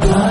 God.